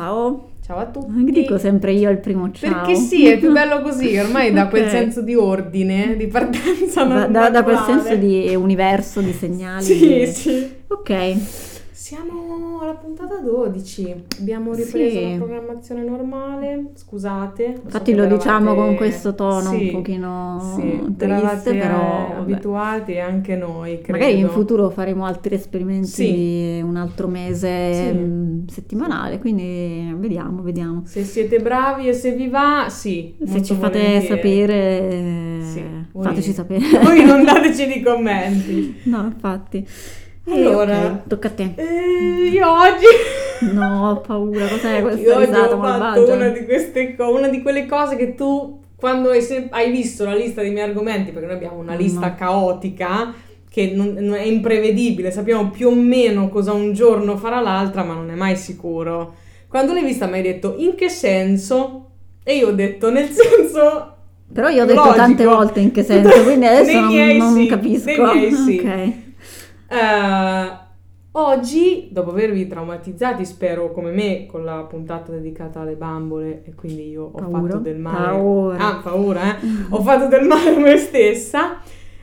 Ciao. Ciao a tutti. Dico sempre io il primo ciao. Perché sì, è più bello così, ormai da quel senso di ordine, di partenza Da, da- da quel senso di universo, di segnali. Sì, di- sì. Ok, Siamo 12, abbiamo ripreso Sì. la programmazione normale, scusate. so infatti che lo eravate- diciamo con questo tono Sì, un pochino sì, triste, però abituati anche noi, credo. magari in futuro faremo altri esperimenti Sì. un altro mese Sì. mm, settimanale, quindi vediamo, vediamo. Se siete bravi e se vi va, sì. Se ci fate volentieri. sapere, voi- fateci sapere. Voi non dateci nei commenti. No, infatti. E Allora. ok, tocca a te. Eh, io oggi... No, ho paura, cos'è Io questa oggi risata ho fatto una di queste co- una di quelle cose che tu quando hai, sem- hai visto la lista dei miei argomenti, perché noi abbiamo una Oh, lista no. caotica che non, non è imprevedibile, sappiamo più o meno cosa un giorno farà l'altra, ma non è mai sicuro. Quando l'hai vista mi hai detto in che senso? E io ho detto nel senso Però io ho detto Logico. tante volte in che senso, quindi adesso non, non sì, capisco. nei miei sì. Ok. Eh, oggi, dopo avervi traumatizzati, spero come me, con la puntata dedicata alle bambole, e quindi io ho Paura. fatto del male. Paura. Ah, paura, eh? ho fatto del male a me stessa.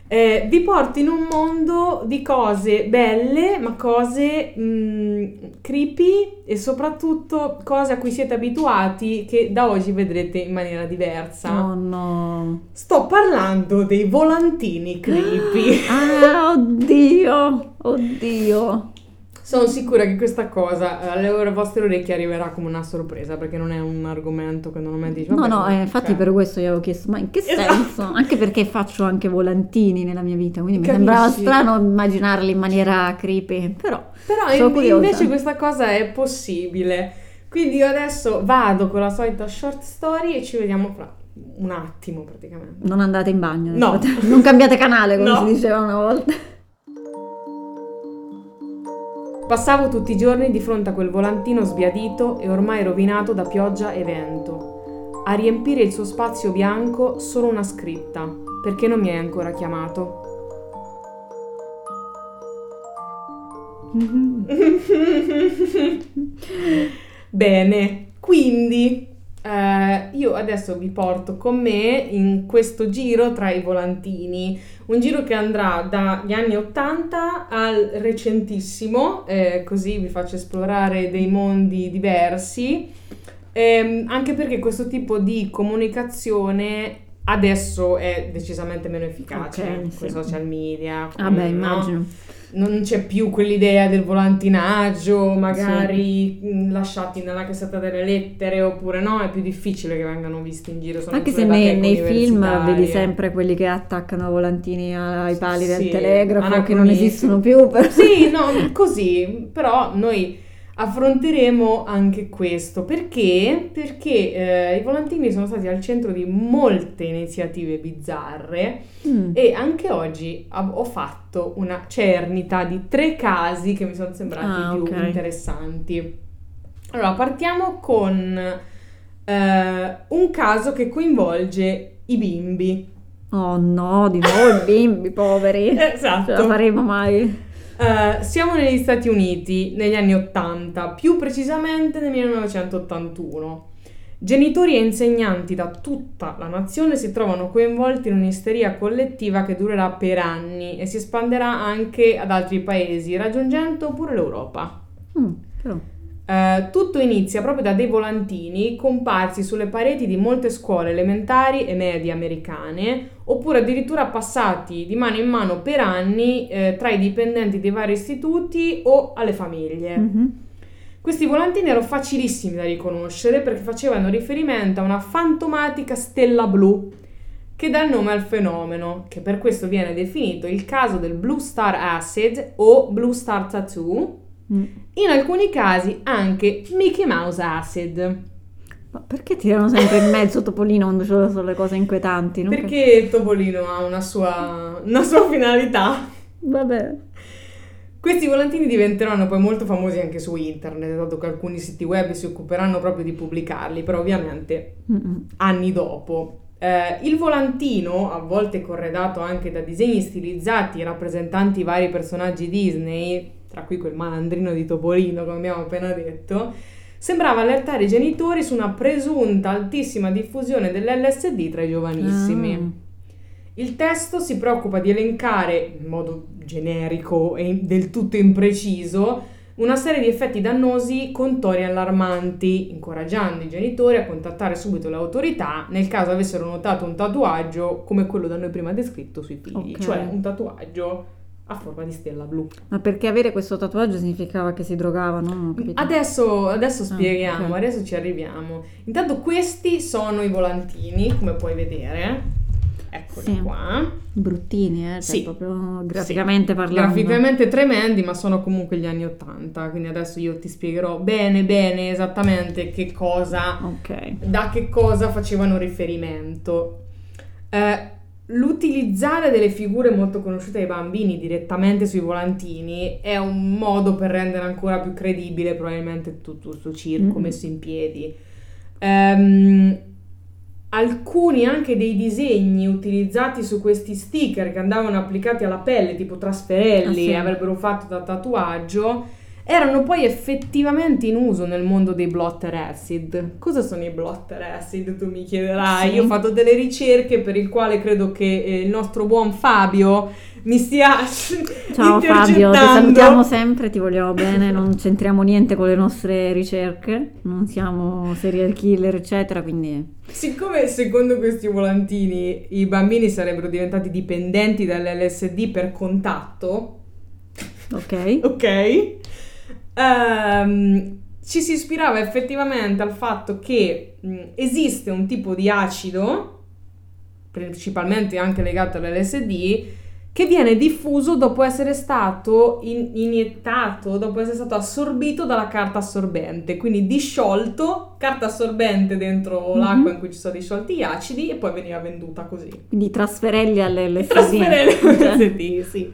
Eh, vi porto in un mondo di cose belle, ma cose mm, creepy e soprattutto cose a cui siete abituati che da oggi vedrete in maniera diversa. Oh no. Sto parlando dei volantini creepy. Ah, oddio, oddio. Sono sicura che questa cosa eh, alle vostre orecchie arriverà come una sorpresa perché non è un argomento che normalmente dici No, no, eh, infatti per questo io avevo chiesto, ma in che Esatto. senso? Anche perché faccio anche volantini nella mia vita, quindi mi Capisci? sembrava strano immaginarli in maniera creepy, però Però in- invece questa cosa è possibile. Quindi io adesso vado con la solita short story e ci vediamo fra un attimo praticamente. non andate in bagno. No. Non cambiate canale, come No. si diceva una volta. Passavo tutti i giorni di fronte a quel volantino sbiadito e ormai rovinato da pioggia e vento. A riempire il suo spazio bianco solo una scritta. Perché non mi hai ancora chiamato? Bene, quindi eh, io adesso vi porto con me in questo giro tra i volantini, un giro che andrà dagli anni 80 al recentissimo, eh, così vi faccio esplorare dei mondi diversi, Ehm, anche perché questo tipo di comunicazione adesso è decisamente meno efficace Ok, con sì. i social media. Ah con- beh, no? immagino. non c'è più quell'idea del volantinaggio, magari mh, lasciati nella cassetta delle lettere, oppure no, è più difficile che vengano visti in giro. Anche se nei, nei film vedi sempre quelli che attaccano volantini ai pali del Sì, telegrafo che non esistono più. per- Sì, no, così, però noi affronteremo anche questo. Perché? Perché eh, i volantini sono stati al centro di molte iniziative bizzarre Mm. e anche oggi ho fatto una cernita di tre casi che mi sono sembrati Ah, più ok. interessanti. Allora, partiamo con eh, un caso che coinvolge i bimbi. Oh no, di nuovo i bimbi poveri. Esatto. Ce la faremo mai? Eh, siamo negli Stati Uniti negli anni 80, più precisamente nel 1981. Genitori e insegnanti da tutta la nazione si trovano coinvolti in un'isteria collettiva che durerà per anni e si espanderà anche ad altri paesi, raggiungendo pure l'Europa. Mm, però. Eh, tutto inizia proprio da dei volantini comparsi sulle pareti di molte scuole elementari e medie americane, oppure addirittura passati di mano in mano per anni eh, tra i dipendenti dei vari istituti o alle famiglie. Mhm. Questi volantini erano facilissimi da riconoscere perché facevano riferimento a una fantomatica stella blu che dà il nome al fenomeno, che per questo viene definito il caso del Blue Star Acid o Blue Star Tattoo, Mm. in alcuni casi anche Mickey Mouse Acid. Ma perché tirano sempre in mezzo Topolino quando ci sono le cose inquietanti? Non Perché Topolino ha una sua, una sua finalità. Vabbè. Questi volantini diventeranno poi molto famosi anche su internet, dato che alcuni siti web si occuperanno proprio di pubblicarli, però ovviamente Mm-mm. anni dopo. Eh, il volantino, a volte corredato anche da disegni stilizzati rappresentanti vari personaggi Disney, tra cui quel malandrino di Topolino, come abbiamo appena detto, sembrava allertare i genitori su una presunta altissima diffusione dell'LSD tra i giovanissimi. Ah. Il testo si preoccupa di elencare, in modo generico e del tutto impreciso, una serie di effetti dannosi con toni allarmanti, incoraggiando i genitori a contattare subito le autorità nel caso avessero notato un tatuaggio come quello da noi prima descritto sui figli, Ok. cioè un tatuaggio a forma di stella blu. Ma perché avere questo tatuaggio significava che si drogavano? Adesso, adesso Ah, spieghiamo, ok. adesso ci arriviamo. Intanto questi sono i volantini, come puoi vedere. Eccoli Sì. qua. Bruttini, eh? Cioè, Sì. proprio graficamente parlando. Graficamente tremendi, ma sono comunque gli anni Ottanta, quindi adesso io ti spiegherò bene bene esattamente che cosa, Ok. da che cosa facevano riferimento. Eh, l'utilizzare delle figure molto conosciute ai bambini direttamente sui volantini è un modo per rendere ancora più credibile probabilmente tutto questo circo Mm. messo in piedi. Ehm, alcuni anche dei disegni utilizzati su questi sticker che andavano applicati alla pelle, tipo trasferelli, Ah, sì. avrebbero fatto da tatuaggio, erano poi effettivamente in uso nel mondo dei blotter acid. Cosa sono i blotter acid? Tu mi chiederai. Sì. Io ho fatto delle ricerche per il quale credo che eh, il nostro buon Fabio mi stia Ciao Fabio, ti salutiamo sempre, ti vogliamo bene, non c'entriamo niente con le nostre ricerche, non siamo serial killer, eccetera, quindi Siccome secondo questi volantini i bambini sarebbero diventati dipendenti dall'LSD per contatto, ok. ok? Ehm, ci si ispirava effettivamente al fatto che mh, esiste un tipo di acido, principalmente anche legato all'LSD, che viene diffuso dopo essere stato in- iniettato, dopo essere stato assorbito dalla carta assorbente, quindi disciolto, carta assorbente dentro Mhm. l'acqua in cui ci sono disciolti gli acidi e poi veniva venduta così. Quindi trasferelli all'LSD. Trasferire Cioè, LSD, sì.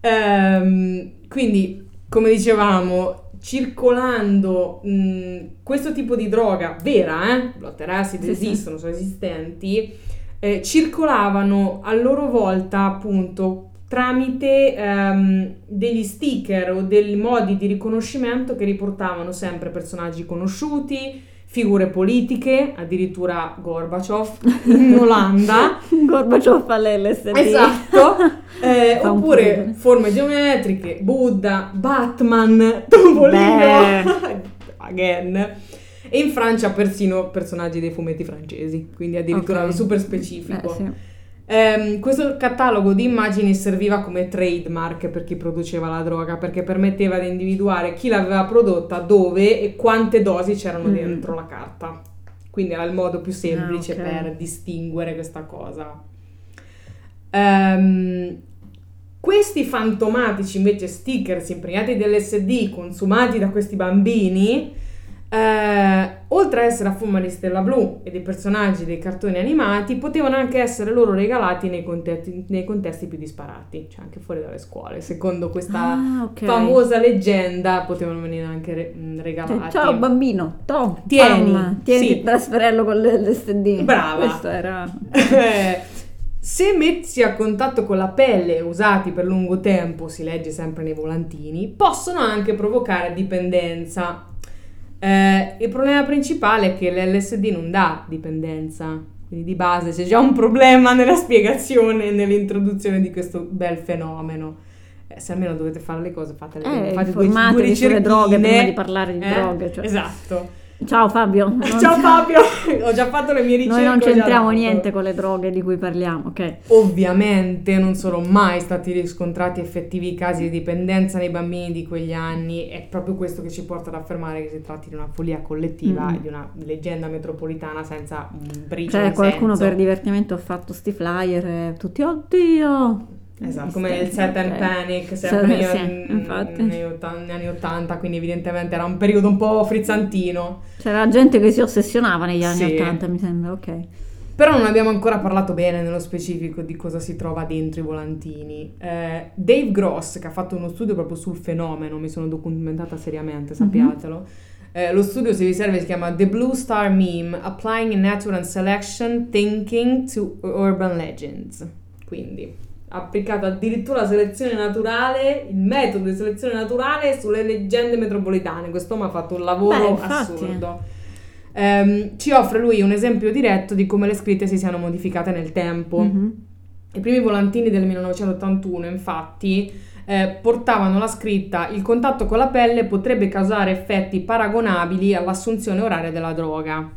Ehm, quindi, come dicevamo, circolando mh, questo tipo di droga vera, eh? Blotter acid Sì, sì. esistono, sono esistenti, eh, circolavano a loro volta appunto tramite ehm, degli sticker o dei modi di riconoscimento che riportavano sempre personaggi conosciuti, figure politiche, addirittura Gorbaciov in Olanda. Gorbaciov all'LSD. Esatto, Eh, oppure forme geometriche, Buddha, Batman, Topolino, again. E in Francia persino personaggi dei fumetti francesi, quindi addirittura Ok. super specifico. Eh, sì. Ehm, questo catalogo di immagini serviva come trademark per chi produceva la droga perché permetteva di individuare chi l'aveva prodotta, dove e quante dosi c'erano Mm. dentro la carta. Quindi era il modo più semplice Ah, ok. per distinguere questa cosa. Ehm, questi fantomatici invece stickers impregnati dell'SD consumati da questi bambini, eh, oltre a essere a forma di stella blu e dei personaggi dei cartoni animati, potevano anche essere loro regalati nei contesti, nei contesti più disparati, cioè anche fuori dalle scuole. Secondo questa Ah, ok. famosa leggenda potevano venire anche re- mh, Cioè, regalati. ciao bambino, to, Tieni, tieni sì. il trasferello con l'LSD. Brava. Questo era... Se messi a contatto con la pelle usati per lungo tempo, si legge sempre nei volantini, possono anche provocare dipendenza. Eh, il problema principale è che l'LSD non dà dipendenza, quindi di base c'è già un problema nella spiegazione e nell'introduzione di questo bel fenomeno. Eh, se almeno dovete fare le cose, fatele bene. Eh, Fate due, due sulle droghe prima di parlare di eh? droghe. cioè. Esatto. Ciao Fabio. Non- Ciao Fabio, ho già fatto le mie ricerche. Noi non c'entriamo niente con le droghe di cui parliamo, ok? Ovviamente non sono mai stati riscontrati effettivi casi di dipendenza nei bambini di quegli anni, è proprio questo che ci porta ad affermare che si tratti di una follia collettiva Mm. e di una leggenda metropolitana senza un briciolo Cioè, qualcuno senso. per divertimento ha fatto sti flyer e tutti, oddio! Esatto, come il set and panic, sempre Sì, negli ottan- negli anni 80, quindi evidentemente era un periodo un po' frizzantino. C'era gente che si ossessionava negli anni Sì. 80, mi sembra, ok. Però non abbiamo ancora parlato bene nello specifico di cosa si trova dentro i volantini. Eh, Dave Gross, che ha fatto uno studio proprio sul fenomeno, mi sono documentata seriamente, sappiatelo. Eh, lo studio, se vi serve, si chiama The Blue Star Meme, Applying Natural Selection Thinking to Urban Legends. Quindi, applicato addirittura la selezione naturale, il metodo di selezione naturale sulle leggende metropolitane. Quest'uomo ha fatto un lavoro Beh, assurdo. Ehm, ci offre lui un esempio diretto di come le scritte si siano modificate nel tempo. Mhm. I primi volantini del 1981, infatti, eh, portavano la scritta il contatto con la pelle potrebbe causare effetti paragonabili all'assunzione oraria della droga.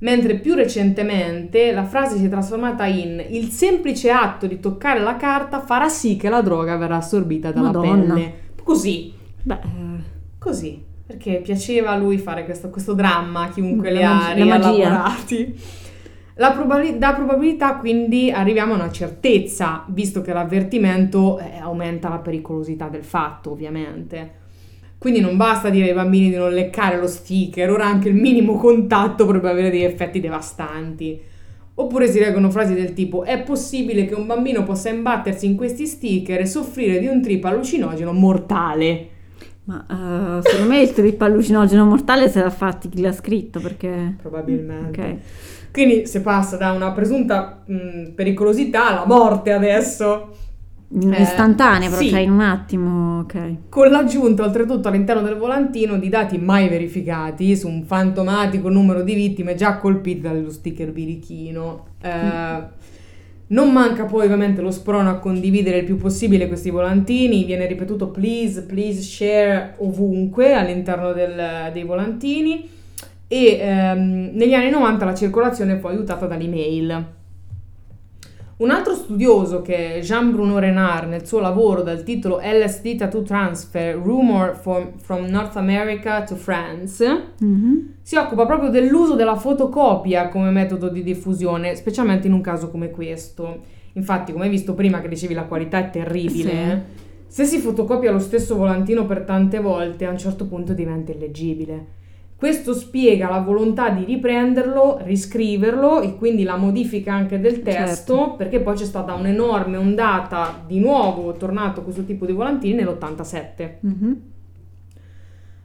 Mentre più recentemente la frase si è trasformata in il semplice atto di toccare la carta farà sì che la droga verrà assorbita dalla Madonna. pelle. Così, Beh, eh, così, perché piaceva a lui fare questo, questo dramma, chiunque La li ha rielaborati. La probabili- da probabilità quindi arriviamo a una certezza, visto che l'avvertimento eh, aumenta la pericolosità del fatto, ovviamente. Quindi non basta dire ai bambini di non leccare lo sticker, ora anche il minimo contatto potrebbe avere degli effetti devastanti. Oppure si leggono frasi del tipo è possibile che un bambino possa imbattersi in questi sticker e soffrire di un trip allucinogeno mortale. ma eh, secondo me il trip allucinogeno mortale se l'ha fatti chi l'ha scritto perché... Probabilmente. Ok. Quindi se passa da una presunta mh, pericolosità alla morte adesso, Eh, Istantanea, però, sì. cioè in un attimo, ok. con l'aggiunta oltretutto all'interno del volantino di dati mai verificati su un fantomatico numero di vittime già colpite dallo sticker birichino. Eh, non manca poi ovviamente lo sprono a condividere il più possibile questi volantini, viene ripetuto please, please share ovunque all'interno del- dei volantini e ehm, negli anni 90 la circolazione fu aiutata dall'email. Un altro studioso che Jean-Bruno Renard nel suo lavoro dal titolo LSD Tattoo Transfer Rumor from, from North America to France Mhm. si occupa proprio dell'uso della fotocopia come metodo di diffusione, specialmente in un caso come questo. Infatti, come hai visto prima che dicevi la qualità è terribile, Sì. eh, se si fotocopia lo stesso volantino per tante volte, a un certo punto diventa illeggibile. Questo spiega la volontà di riprenderlo, riscriverlo e quindi la modifica anche del testo, Certo. perché poi c'è stata un'enorme ondata di nuovo tornato questo tipo di volantini nell'87. Mhm.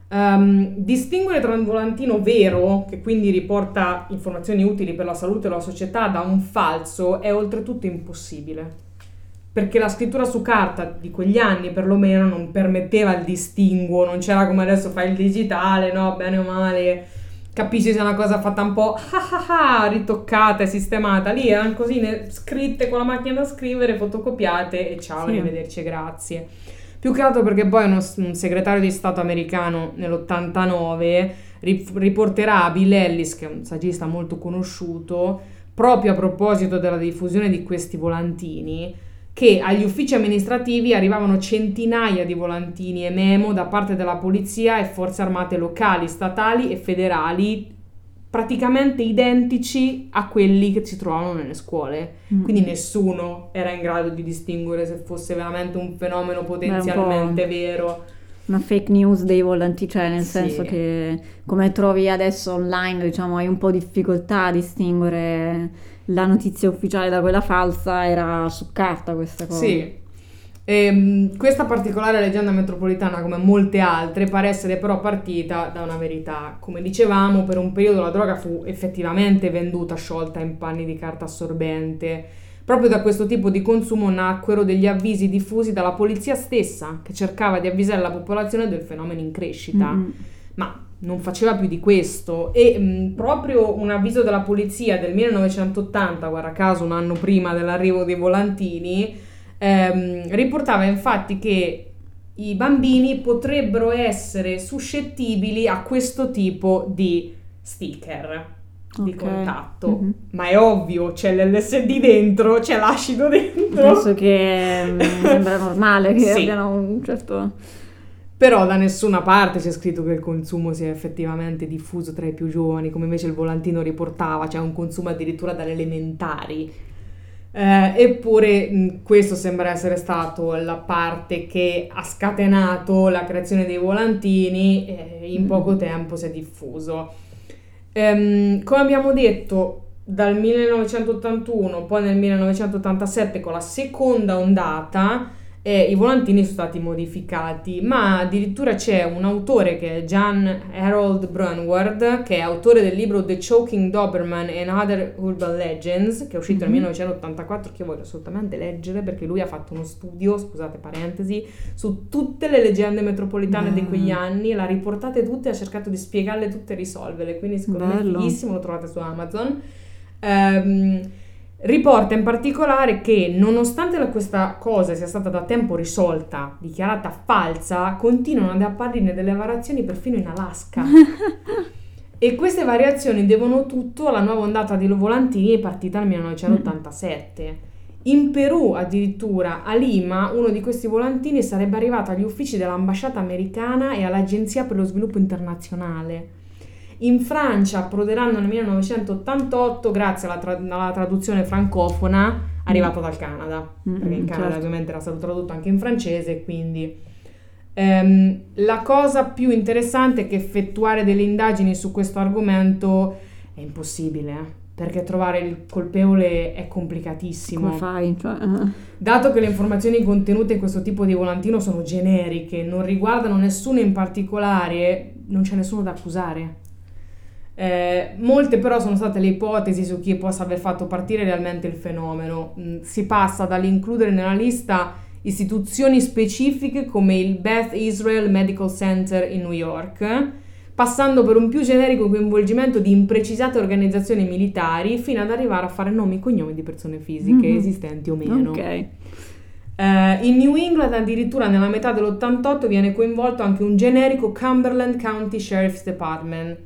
Ehm, distinguere tra un volantino vero, che quindi riporta informazioni utili per la salute della società, da un falso è oltretutto impossibile. Perché la scrittura su carta di quegli anni perlomeno non permetteva il distinguo, non c'era come adesso fai il digitale, no, bene o male, capisci se è una cosa fatta un po' ah ah ah, ritoccata e sistemata. Lì erano così ne- scritte con la macchina da scrivere, fotocopiate e ciao, Sì. arrivederci, grazie. Più che altro perché poi uno un segretario di Stato americano nell'89 ri- riporterà a Bill Ellis, che è un saggista molto conosciuto, proprio a proposito della diffusione di questi volantini, che agli uffici amministrativi arrivavano centinaia di volantini e memo da parte della polizia e forze armate locali, statali e federali, praticamente identici a quelli che si trovavano nelle scuole. Mm. Quindi nessuno era in grado di distinguere se fosse veramente un fenomeno potenzialmente vero. Una fake news dei volanti, cioè nel Sì. senso che come trovi adesso online, diciamo, hai un po' difficoltà a distinguere la notizia ufficiale da quella falsa, era su carta questa cosa. Sì. Ehm, questa particolare leggenda metropolitana, come molte altre, pare essere però partita da una verità. Come dicevamo, per un periodo la droga fu effettivamente venduta sciolta in panni di carta assorbente. Proprio da questo tipo di consumo nacquero degli avvisi diffusi dalla polizia stessa, che cercava di avvisare la popolazione del fenomeno in crescita. Mm-mm. ma non faceva più di questo e mh, proprio un avviso della polizia del 1980, guarda caso un anno prima dell'arrivo dei volantini, ehm, riportava infatti che i bambini potrebbero essere suscettibili a questo tipo di sticker di Ok. contatto. Mhm. Ma è ovvio, c'è l'LSD dentro, c'è l'acido dentro. Penso che mm, sembra normale che Sì. abbiano un certo... Però da nessuna parte c'è scritto che il consumo sia effettivamente diffuso tra i più giovani, come invece il volantino riportava, c'è un consumo addirittura dalle elementari. Eh, eppure mh, questo sembra essere stato la parte che ha scatenato la creazione dei volantini e in Mm. poco tempo si è diffuso. Ehm, come abbiamo detto, dal 1981, poi nel 1987 con la seconda ondata, e i volantini sono stati modificati, ma addirittura c'è un autore che è Jan Harold Brunward, che è autore del libro The Choking Doberman and Other Urban Legends, che è uscito Mhm. nel 1984, che io voglio assolutamente leggere perché lui ha fatto uno studio, scusate parentesi, su tutte le leggende metropolitane di quegli Mm. anni, le ha riportate tutte e ha cercato di spiegarle tutte e risolverle, quindi secondo me è Bello. fighissimo, lo trovate su Amazon. Ehm, riporta in particolare che nonostante la- questa cosa sia stata da tempo risolta, dichiarata falsa, continuano ad apparire delle variazioni perfino in Alaska. e queste variazioni devono tutto alla nuova ondata di volantini partita nel 1987. In Perù, addirittura, a Lima, uno di questi volantini sarebbe arrivato agli uffici dell'ambasciata americana e all'Agenzia per lo sviluppo internazionale. In Francia approderanno nel 1988 grazie alla, tra- alla traduzione francofona arrivata dal Canada, Mm, perché in Canada certo. ovviamente era stato tradotto anche in francese, quindi ehm, la cosa più interessante è che effettuare delle indagini su questo argomento è impossibile, eh, perché trovare il colpevole è complicatissimo. Come fai? Eh. Dato che le informazioni contenute in questo tipo di volantino sono generiche, non riguardano nessuno in particolare, non c'è nessuno da accusare. Eh, molte però sono state le ipotesi su chi possa aver fatto partire realmente il fenomeno. Mm, si passa dall'includere nella lista istituzioni specifiche come il Beth Israel Medical Center in New York, passando per un più generico coinvolgimento di imprecisate organizzazioni militari, fino ad arrivare a fare nomi e cognomi di persone fisiche Mhm. esistenti o meno. Ok. Eh, in New England addirittura nella metà dell'88 viene coinvolto anche un generico Cumberland County Sheriff's Department.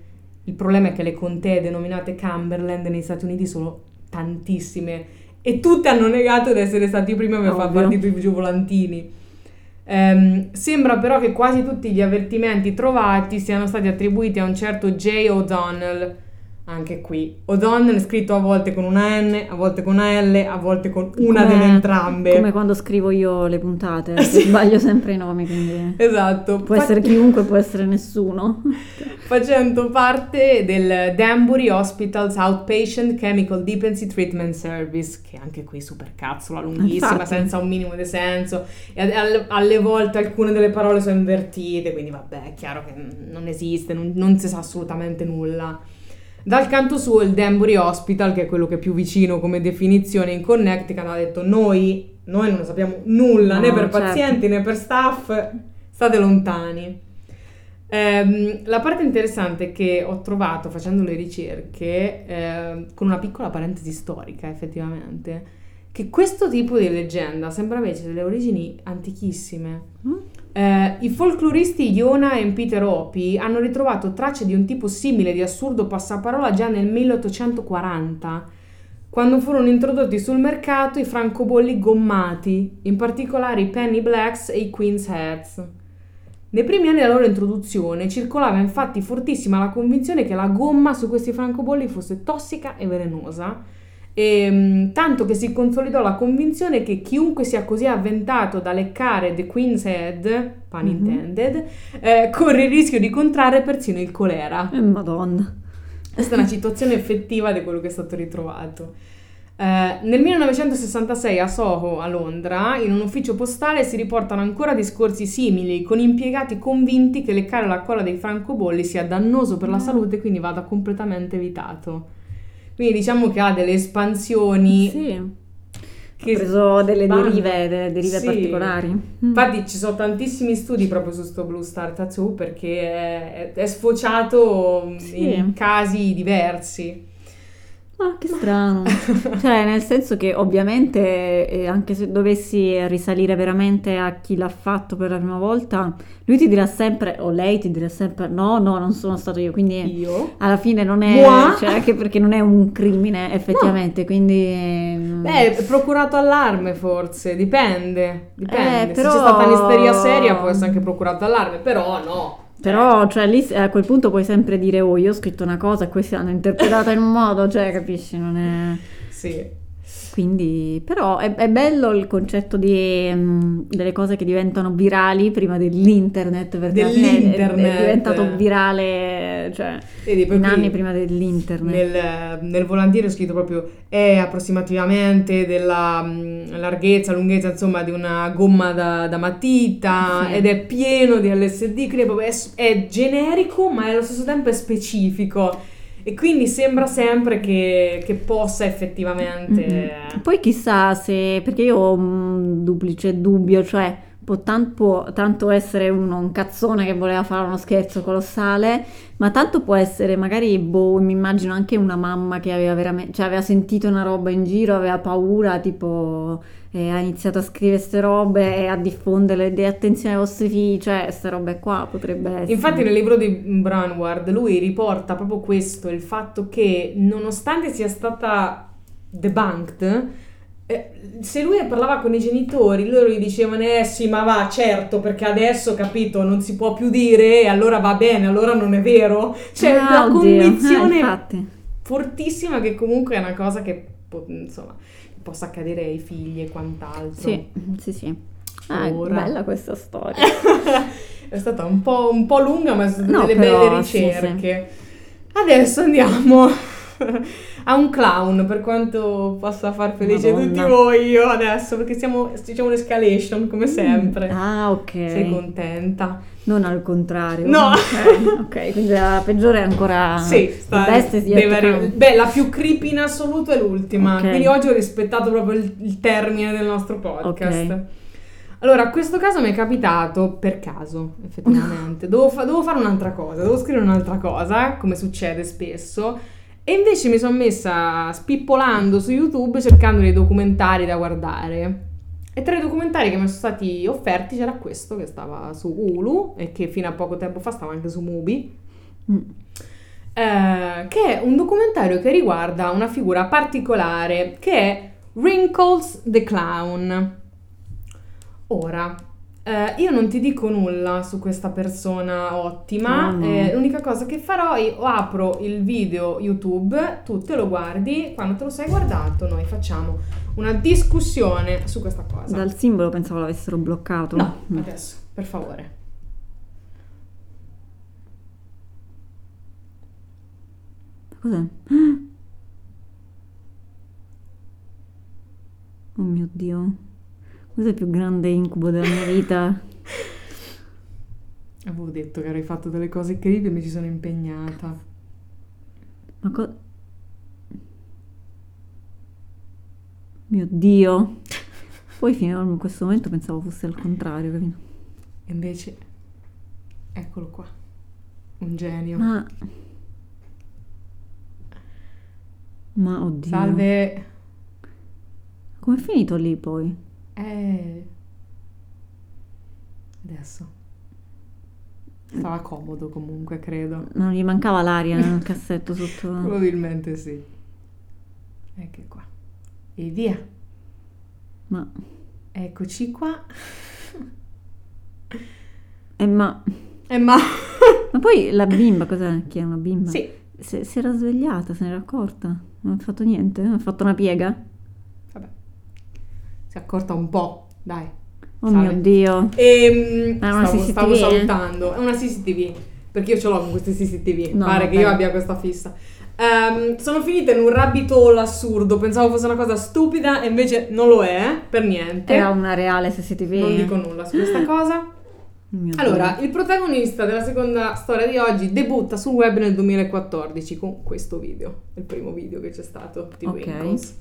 Il problema è che le contee denominate Cumberland negli Stati Uniti sono tantissime e tutte hanno negato di essere stati i primi a Ovvio. partito i volantini. Ehm, sembra però che quasi tutti gli avvertimenti trovati siano stati attribuiti a un certo J. O'Donnell. Anche qui, O'Donnell scritto a volte con una N, a volte con una L, a volte con una Come- delle entrambe. Come quando scrivo io le puntate, Sì. sbaglio sempre i nomi, quindi Esatto, può Fa- essere chiunque, può essere nessuno. facendo parte del Danbury Hospital's Outpatient Chemical Dependency Treatment Service, che anche qui super cazzola, lunghissima, Infatti. senza un minimo di senso, e alle, alle volte alcune delle parole sono invertite, quindi vabbè, è chiaro che non esiste, non, non si sa assolutamente nulla. Dal canto suo il Danbury Hospital, che è quello che è più vicino come definizione in Connecticut, ha detto noi, noi non sappiamo nulla No, né per certo. pazienti né per staff, state lontani. Ehm, la parte interessante che ho trovato facendo le ricerche, ehm, con una piccola parentesi storica effettivamente, che questo tipo di leggenda sembra invece delle origini antichissime. Mm? Eh, I folcloristi Iona e Peter Hopi hanno ritrovato tracce di un tipo simile di assurdo passaparola già nel 1840, quando furono introdotti sul mercato i francobolli gommati, in particolare i penny blacks e i queen's heads. Nei primi anni della loro introduzione circolava infatti fortissima la convinzione che la gomma su questi francobolli fosse tossica e velenosa, e, mm, tanto che si consolidò la convinzione che chiunque sia così avventato da leccare The Queen's Head, pun Mhm. intended, eh, corre il rischio di contrarre persino il colera. Eh, Madonna. Questa è una citazione effettiva di quello che è stato ritrovato. Eh, nel 1966 a Soho, a Londra, in un ufficio postale si riportano ancora discorsi simili, con impiegati convinti che leccare la colla dei francobolli sia dannoso per la Ah. salute e quindi vada completamente evitato. Quindi diciamo che ha delle espansioni Sì. Ha che preso delle derive, delle derive Sì. particolari. Mm. Infatti ci sono tantissimi studi proprio su sto Blue Star Tattoo perché è, è sfociato Sì. in casi diversi. Ah, che strano. Cioè, nel senso che ovviamente, eh, anche se dovessi risalire veramente a chi l'ha fatto per la prima volta, lui ti dirà sempre, o lei ti dirà sempre, no, no, non sono stato io. Quindi Io? alla fine non è, Moi? cioè, anche perché non è un crimine effettivamente, quindi... mm, Beh, procurato allarme forse, dipende, dipende. Eh, Se però- c'è stata un'isteria seria può essere anche procurato allarme, però no. Però, cioè, lì a quel punto puoi sempre dire, oh, io ho scritto una cosa e questi l'hanno interpretata in un modo, cioè, capisci, non è... Sì. Quindi, però è, è bello il concetto di, mm, delle cose che diventano virali prima dell'internet, perché fine è- Dell'internet. è, diventato virale, cioè Vedi, in anni prima dell'internet. Nel, nel volantino è scritto proprio è approssimativamente della mm, larghezza, lunghezza insomma di una gomma da, da matita Sì. ed è pieno di LSD, quindi è, proprio- è, è generico ma allo stesso tempo è specifico e quindi sembra sempre che, che possa effettivamente... Mm-mm. Poi chissà se, perché io ho un duplice dubbio, cioè può, tan- può tanto essere uno, un cazzone che voleva fare uno scherzo colossale, ma tanto può essere magari, boh, mi immagino anche una mamma che aveva veramente, cioè aveva sentito una roba in giro, aveva paura, tipo e ha iniziato a scrivere queste robe e a diffonderle, di attenzione ai vostri figli, cioè queste robe qua potrebbe essere. Infatti nel libro di Branward lui riporta proprio questo, il fatto che nonostante sia stata debunked, eh, se lui parlava con i genitori, loro gli dicevano eh sì ma va certo perché adesso capito non si può più dire e allora va bene, allora non è vero. Cioè Ah, la oddio, convinzione eh, fortissima che comunque è una cosa che insomma possa accadere ai figli e quant'altro. Sì, sì, sì. Ah, Ora. bella questa storia. è stata un po', un po' lunga, ma sono No, delle però, belle sì, ricerche. Adesso andiamo a un clown, per quanto possa far felice Madonna. tutti voi io adesso, perché siamo, diciamo un'escalation come sempre. Ah, ok. Sei contenta? Non al contrario. No. Ok, ok, quindi la peggiore è ancora... Sì, sta, best deve. Beh, la più creepy in assoluto è l'ultima. Ok. Quindi oggi ho rispettato proprio il, il termine del nostro podcast. Ok. Allora, questo caso mi è capitato per caso, effettivamente. Dovevo, fa- dovevo fare un'altra cosa, dovevo scrivere un'altra cosa, come succede spesso. E invece mi sono messa spippolando su YouTube cercando dei documentari da guardare. E tra i documentari che mi sono stati offerti c'era questo che stava su Hulu e che fino a poco tempo fa stava anche su Mubi Mm. eh, che è un documentario che riguarda una figura particolare che è Wrinkles the Clown. Ora, eh, io non ti dico nulla su questa persona ottima, No, no. eh, l'unica cosa che farò è apro il video YouTube, tu te lo guardi, quando te lo sei guardato noi facciamo una discussione su questa cosa. Dal simbolo pensavo l'avessero bloccato. No, Mm. adesso, per favore. Cos'è? Oh mio Dio. Cos'è il più grande incubo della mia vita? Avevo detto che avrei fatto delle cose incredibili e mi ci sono impegnata. Ma co... Mio Dio. Poi fino a questo momento pensavo fosse al contrario, capito? E invece, eccolo qua, un genio. Ma... Ma oddio. Salve. Com'è finito lì poi? Eh. Adesso. Stava comodo comunque, credo. Non gli mancava l'aria nel cassetto sotto... Probabilmente sì. Ecco qua. E via. Ma... Eccoci qua. Ma... E ma... Ma poi la bimba, cos'è? Chi è una bimba? sì, Si, si era svegliata, se ne era accorta. Non ha fatto niente? Non ha fatto una piega? Si è accorta un po', dai. Oh Salve. mio Dio. E, È una stavo, CCTV, stavo eh? salutando. È una CCTV. Perché io ce l'ho con queste CCTV. No, Pare che vabbè. io abbia questa fissa. Ehm, sono finita in un rabbit hole assurdo. Pensavo fosse una cosa stupida, e invece non lo è, per niente. Era una reale CCTV. Non dico nulla su questa cosa. Oh Allora, il protagonista della seconda storia di oggi debutta sul web nel 2014 con questo video, il primo video che c'è stato di Ok. Winkles.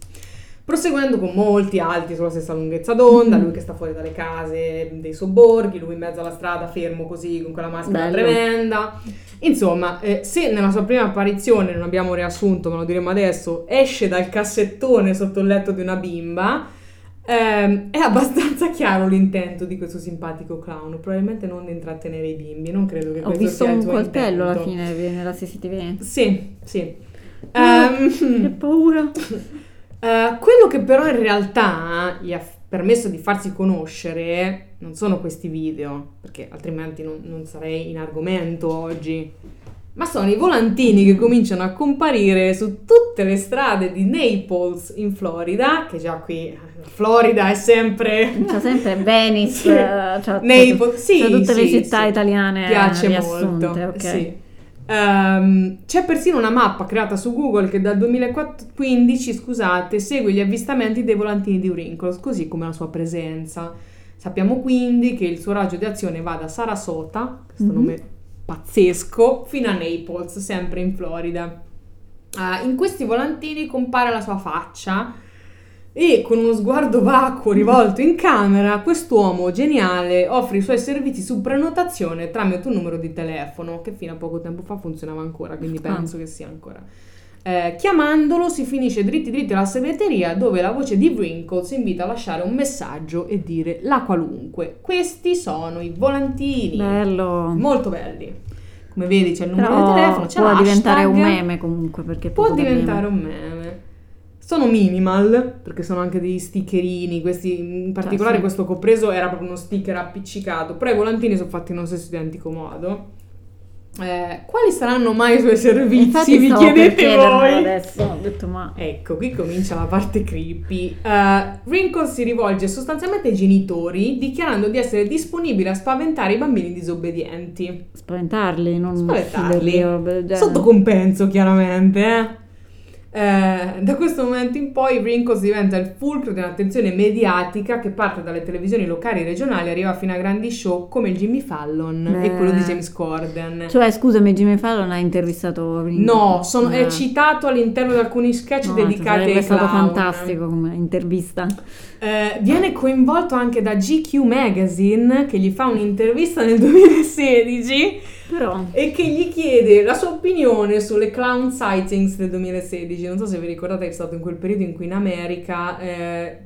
Proseguendo con molti altri sulla stessa lunghezza d'onda, Mhm. lui che sta fuori dalle case dei sobborghi, lui in mezzo alla strada fermo così con quella maschera Bello. tremenda. Insomma, eh, se nella sua prima apparizione, non abbiamo riassunto, ma lo diremo adesso, esce dal cassettone sotto il letto di una bimba, ehm, è abbastanza chiaro l'intento di questo simpatico clown. Probabilmente non di intrattenere i bimbi, non credo che Ho questo visto sia il un suo coltello alla intento. fine nella CCTV. Sì, sì. Ehm, Che paura. eh, quello che però in realtà gli ha permesso di farsi conoscere non sono questi video, perché altrimenti non, non sarei in argomento oggi. ma sono i volantini che cominciano a comparire su tutte le strade di Naples in Florida, che già qui Florida è sempre... C'è sempre Venice, Sì. eh, c'è, Naples, sì, tutte le sì, città sì. italiane piace molto. ok. sì. Ehm, c'è persino una mappa creata su Google che dal 2015, scusate, segue gli avvistamenti dei volantini di Wrinkles, così come la sua presenza. Sappiamo quindi che il suo raggio di azione va da Sarasota, questo Mhm. nome pazzesco, fino a Naples, sempre in Florida. Ah, in questi volantini compare la sua faccia e con uno sguardo vacuo rivolto in camera, quest'uomo geniale offre i suoi servizi su prenotazione tramite un numero di telefono che fino a poco tempo fa funzionava ancora, quindi Ah. penso che sia ancora. Eh, chiamandolo si finisce dritti dritti alla segreteria dove la voce di Wrinkles invita a lasciare un messaggio e dire la qualunque. Questi sono i volantini. Bello. Molto belli. Come vedi c'è il numero Però di telefono, c'è può l'hashtag. diventare un meme comunque perché Può diventare meme. un meme. Sono minimal, perché sono anche degli stickerini, questi, in particolare sì. questo che ho preso era proprio uno sticker appiccicato, però i volantini sono fatti nello stesso identico modo. Eh, quali saranno mai i suoi servizi? Infatti vi chiedete voi? adesso, ho detto ma Ecco, qui comincia la parte creepy. Uh, Wrinkles si rivolge sostanzialmente ai genitori dichiarando di essere disponibile a spaventare i bambini disobbedienti. spaventarli, non Spaventarli. Sotto compenso, chiaramente. eh. Eh, da questo momento in poi Wrinkles diventa il fulcro di un'attenzione mediatica che parte dalle televisioni locali e regionali e arriva fino a grandi show come il Jimmy Fallon e Beh. quello di James Corden. Cioè, scusami, Jimmy Fallon ha intervistato Ringo. no, sono- è Eh. citato all'interno di alcuni sketch No, dedicati ai stato clown. fantastico come intervista. Eh, viene coinvolto anche da GQ Magazine che gli fa un'intervista nel 2016 Però e che gli chiede la sua opinione sulle clown sightings del 2016. Non so se vi ricordate è stato in quel periodo in cui in America eh,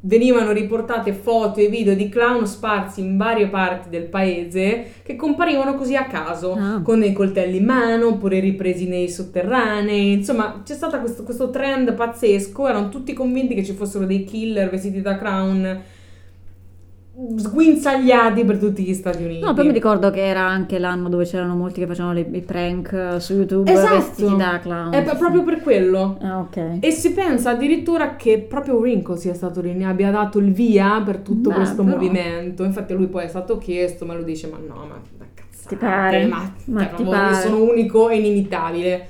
venivano riportate foto e video di clown sparsi in varie parti del paese che comparivano così a caso, Ah. con dei coltelli in mano oppure ripresi nei sotterranei. Insomma, c'è stato questo, questo trend pazzesco. Erano tutti convinti che ci fossero dei killer vestiti da clown sguinzagliati per tutti gli Stati Uniti. No, poi mi ricordo che era anche l'anno dove c'erano molti che facevano le- i prank eh, su YouTube Esatto. vestiti da clown. È proprio per quello. Ah, ok. E si pensa addirittura che proprio Wrinkles sia stato lì, ne abbia dato il via per tutto Beh, questo però. movimento. Infatti, lui poi è stato chiesto, ma lui dice: Ma no, ma da cazzate, Ti pare? Ma, Ma cioè, ti pare? sono unico e inimitabile.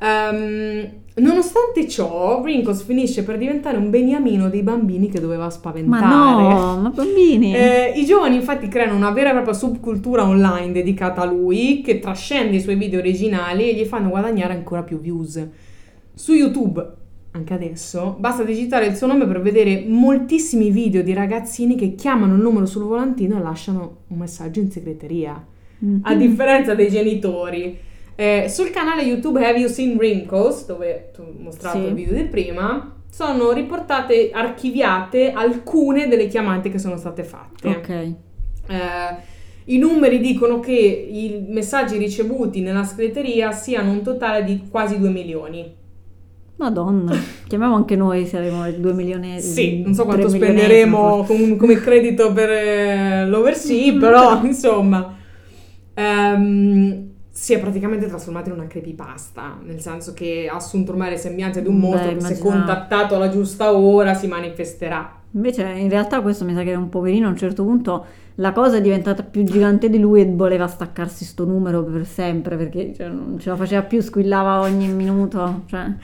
Ehm, nonostante ciò, Wrinkles finisce per diventare un beniamino dei bambini che doveva Ma spaventare. no, ma bambini. Eh, I giovani infatti creano una vera e propria subcultura online dedicata a lui che trascende i suoi video originali e gli fanno guadagnare ancora più views. Su YouTube, anche adesso, basta digitare il suo nome per vedere moltissimi video di ragazzini che chiamano il numero sul volantino e lasciano un messaggio in segreteria. Mhm. A differenza dei genitori. Eh, sul canale YouTube Have You Seen Wrinkles, dove tu hai mostrato Sì. il video di prima, sono riportate archiviate alcune delle chiamate che sono state fatte. Ok. Eh, I numeri dicono che i messaggi ricevuti nella segreteria siano un totale di quasi 2 milioni. Madonna, chiamiamo anche noi se avremo i 2 milioni. Sì, non so quanto 3 spenderemo com- come credito per eh, l'oversea, però insomma ehm, si è praticamente trasformato in una creepypasta, nel senso che ha assunto ormai le sembianze di un Beh, mostro che se immaginavo. contattato alla giusta ora si manifesterà. Invece in realtà questo mi sa che è un poverino a un certo punto la cosa è diventata più gigante di lui e voleva staccarsi sto numero per sempre perché cioè, non ce la faceva più, squillava ogni minuto. Cioè.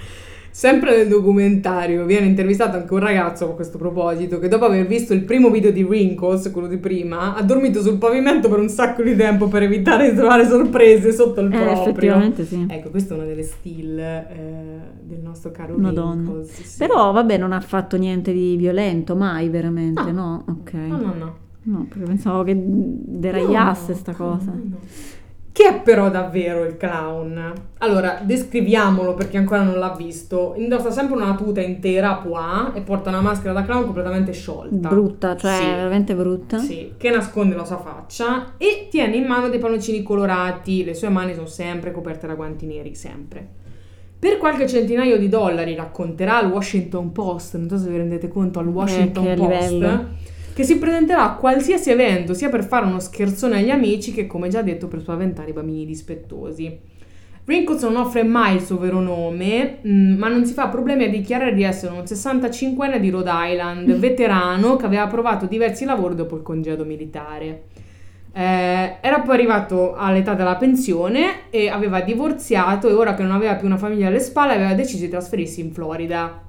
Sempre nel documentario viene intervistato anche un ragazzo a questo proposito che dopo aver visto il primo video di Wrinkles, quello di prima, ha dormito sul pavimento per un sacco di tempo per evitare di trovare sorprese sotto il Eh, proprio. effettivamente sì. Ecco, questa è una delle still eh, del nostro caro Madonna. Wrinkles. sì. Però vabbè non ha fatto niente di violento mai veramente, no? Ok. No, no, no. No, perché pensavo che deragliasse No, sta no, cosa. no, no. Chi è però davvero il clown? Allora, descriviamolo per chi ancora non l'ha visto. Indossa sempre una tuta intera a pois e porta una maschera da clown completamente sciolta. Brutta, cioè Sì. veramente brutta. Sì, che nasconde la sua faccia e tiene in mano dei palloncini colorati. Le sue mani sono sempre coperte da guanti neri, sempre. Per qualche centinaio di dollari racconterà al Washington Post, non so se vi rendete conto, al Washington che Post. Che si presenterà a qualsiasi evento, sia per fare uno scherzone agli amici che, come già detto, per spaventare i bambini dispettosi. Wrinkles non offre mai il suo vero nome, mm, ma non si fa problemi a dichiarare di essere un 65enne di Rhode Island, veterano che aveva provato diversi lavori dopo il congedo militare. Eh, era poi arrivato all'età della pensione e aveva divorziato e ora che non aveva più una famiglia alle spalle aveva deciso di trasferirsi in Florida.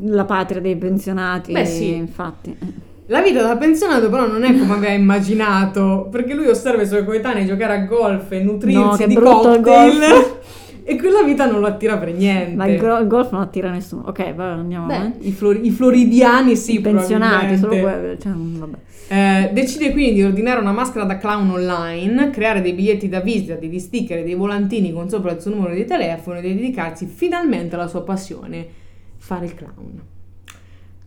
La patria dei pensionati, Beh, sì. infatti. La vita da pensionato però non è come aveva immaginato, perché lui osserva i suoi coetanei giocare a golf e nutrirsi No, di cocktail golf. e quella vita non lo attira per niente. Ma il, gro- golf non attira nessuno. Ok, va, andiamo Beh, avanti. i, flor- i floridiani sì, I pensionati, solo quello. Cioè, vabbè. Eh, decide quindi di ordinare una maschera da clown online, creare dei biglietti da visita, degli sticker e dei volantini con sopra il suo numero di telefono e di dedicarsi finalmente alla sua passione, fare il clown.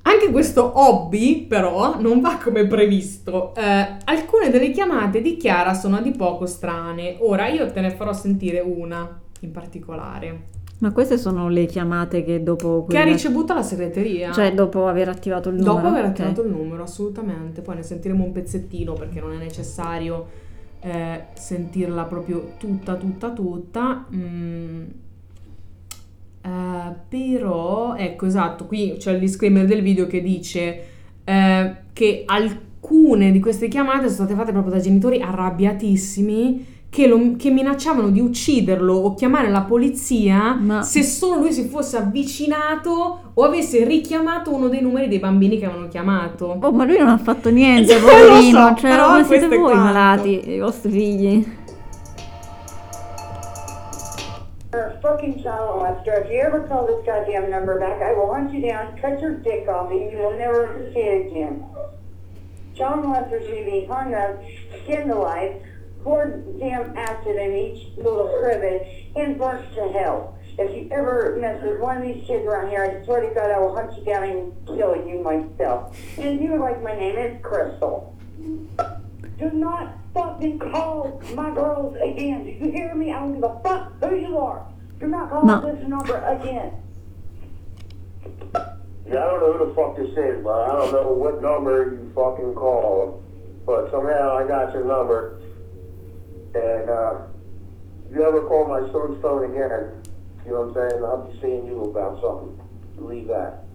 Anche questo hobby, però, non va come previsto. Eh, alcune delle chiamate di Chiara sono di poco strane. Ora io te ne farò sentire una in particolare. Ma queste sono le chiamate che dopo... Che ha quella- ricevuto la segreteria. Cioè, dopo aver attivato il numero. Dopo aver attivato il numero, assolutamente. Poi ne sentiremo un pezzettino perché non è necessario eh, sentirla proprio tutta, tutta, tutta. Mm. Eh, però, ecco, esatto, qui c'è il disclaimer del video che dice eh, che alcune di queste chiamate sono state fatte proprio da genitori arrabbiatissimi che, lo- che minacciavano di ucciderlo o chiamare la polizia Ma- se solo lui si fosse avvicinato o avesse richiamato uno dei numeri dei bambini che avevano chiamato. Oh, ma lui non ha fatto niente, poverino. so, cioè, come siete voi quanto. malati, i vostri figli? Fucking child molester. If you ever call this goddamn number back, I will hunt you down, cut your dick off, and you will never see it again. Child molesters should be hung up, skinned alive, poured damn acid in each little crevice, and burnt to hell. If you ever mess with one of these kids around here, I swear to God, I will hunt you down and kill you myself. And you like my name, is Crystal. Do not fucking call my girls again. Do you hear me? I don't give a fuck who you are. Do not call No. this number again. Yeah, I don't know who the fuck this is, but I don't know what number you fucking called. But somehow I got your number. And uh, if you ever call my son's phone again, you know what I'm saying? I'll be seeing you about something. Leave that.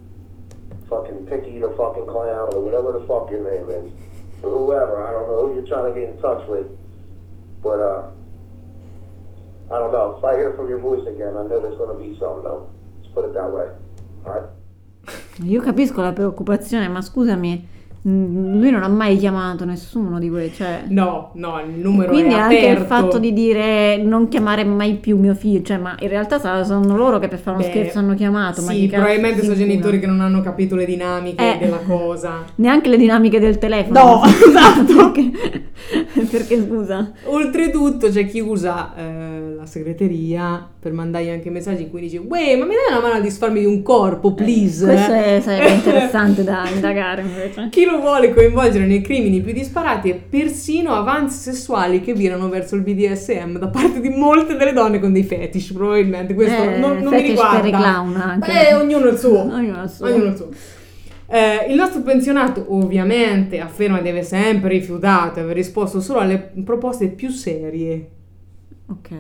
Fucking picky the fucking clown or whatever the fuck your name is. Or whoever. I don't know who you're trying to get in touch with. But uh, I don't know. If I hear from your voice again, I know there's going to be something though. Let's put it that way. All right? Io capisco la preoccupazione, ma scusami, lui non ha mai chiamato nessuno di quei, cioè... No, no, il numero Quindi è anche aperto. il fatto di dire non chiamare mai più mio figlio, cioè, ma in realtà sono loro che per fare uno Beh, scherzo hanno chiamato. ma Sì, probabilmente sono genitori che non hanno capito le dinamiche Eh. della cosa. Neanche le dinamiche del telefono. No, esatto. perché, perché, scusa. Oltretutto c'è chi usa eh, la segreteria per mandargli anche messaggi in cui dice Uè, ma mi dai una mano a disfarmi di un corpo, please? Questo è, sarebbe interessante da indagare invece. Chi lo vuole coinvolgere nei crimini più disparati e persino avanzi sessuali che virano verso il BDSM da parte di molte delle donne con dei fetish, probabilmente. Questo Eh, non, non mi riguarda. per clown anche. Beh, ognuno il suo. Ognuno il suo. Ognuno il suo. Eh, il nostro pensionato ovviamente afferma di aver sempre rifiutato e aver risposto solo alle proposte più serie. Ok.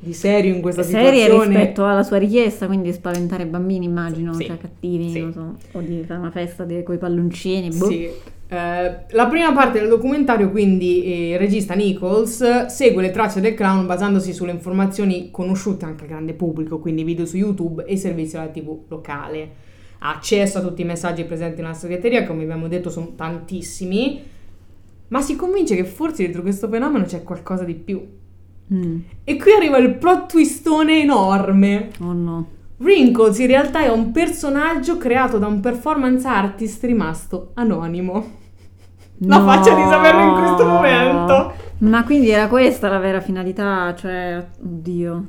Di serio in questa Serie situazione. rispetto alla sua richiesta, quindi spaventare i bambini, immagino, Sì. cioè cattivi, Sì. so, o di fare una festa con i palloncini. boh. Sì. Eh, la prima parte del documentario, quindi, eh, il regista Nichols segue le tracce del clown basandosi sulle informazioni conosciute anche al grande pubblico, quindi video su YouTube e servizi alla TV locale. Ha accesso a tutti i messaggi presenti nella segreteria, come abbiamo detto sono tantissimi, ma si convince che forse dietro questo fenomeno c'è qualcosa di più. Mm. E qui arriva il plot twistone enorme. Oh no. Wrinkles in realtà è un personaggio creato da un performance artist rimasto anonimo. La No. faccia di saperlo in questo momento. Ma quindi era questa la vera finalità, cioè, oddio.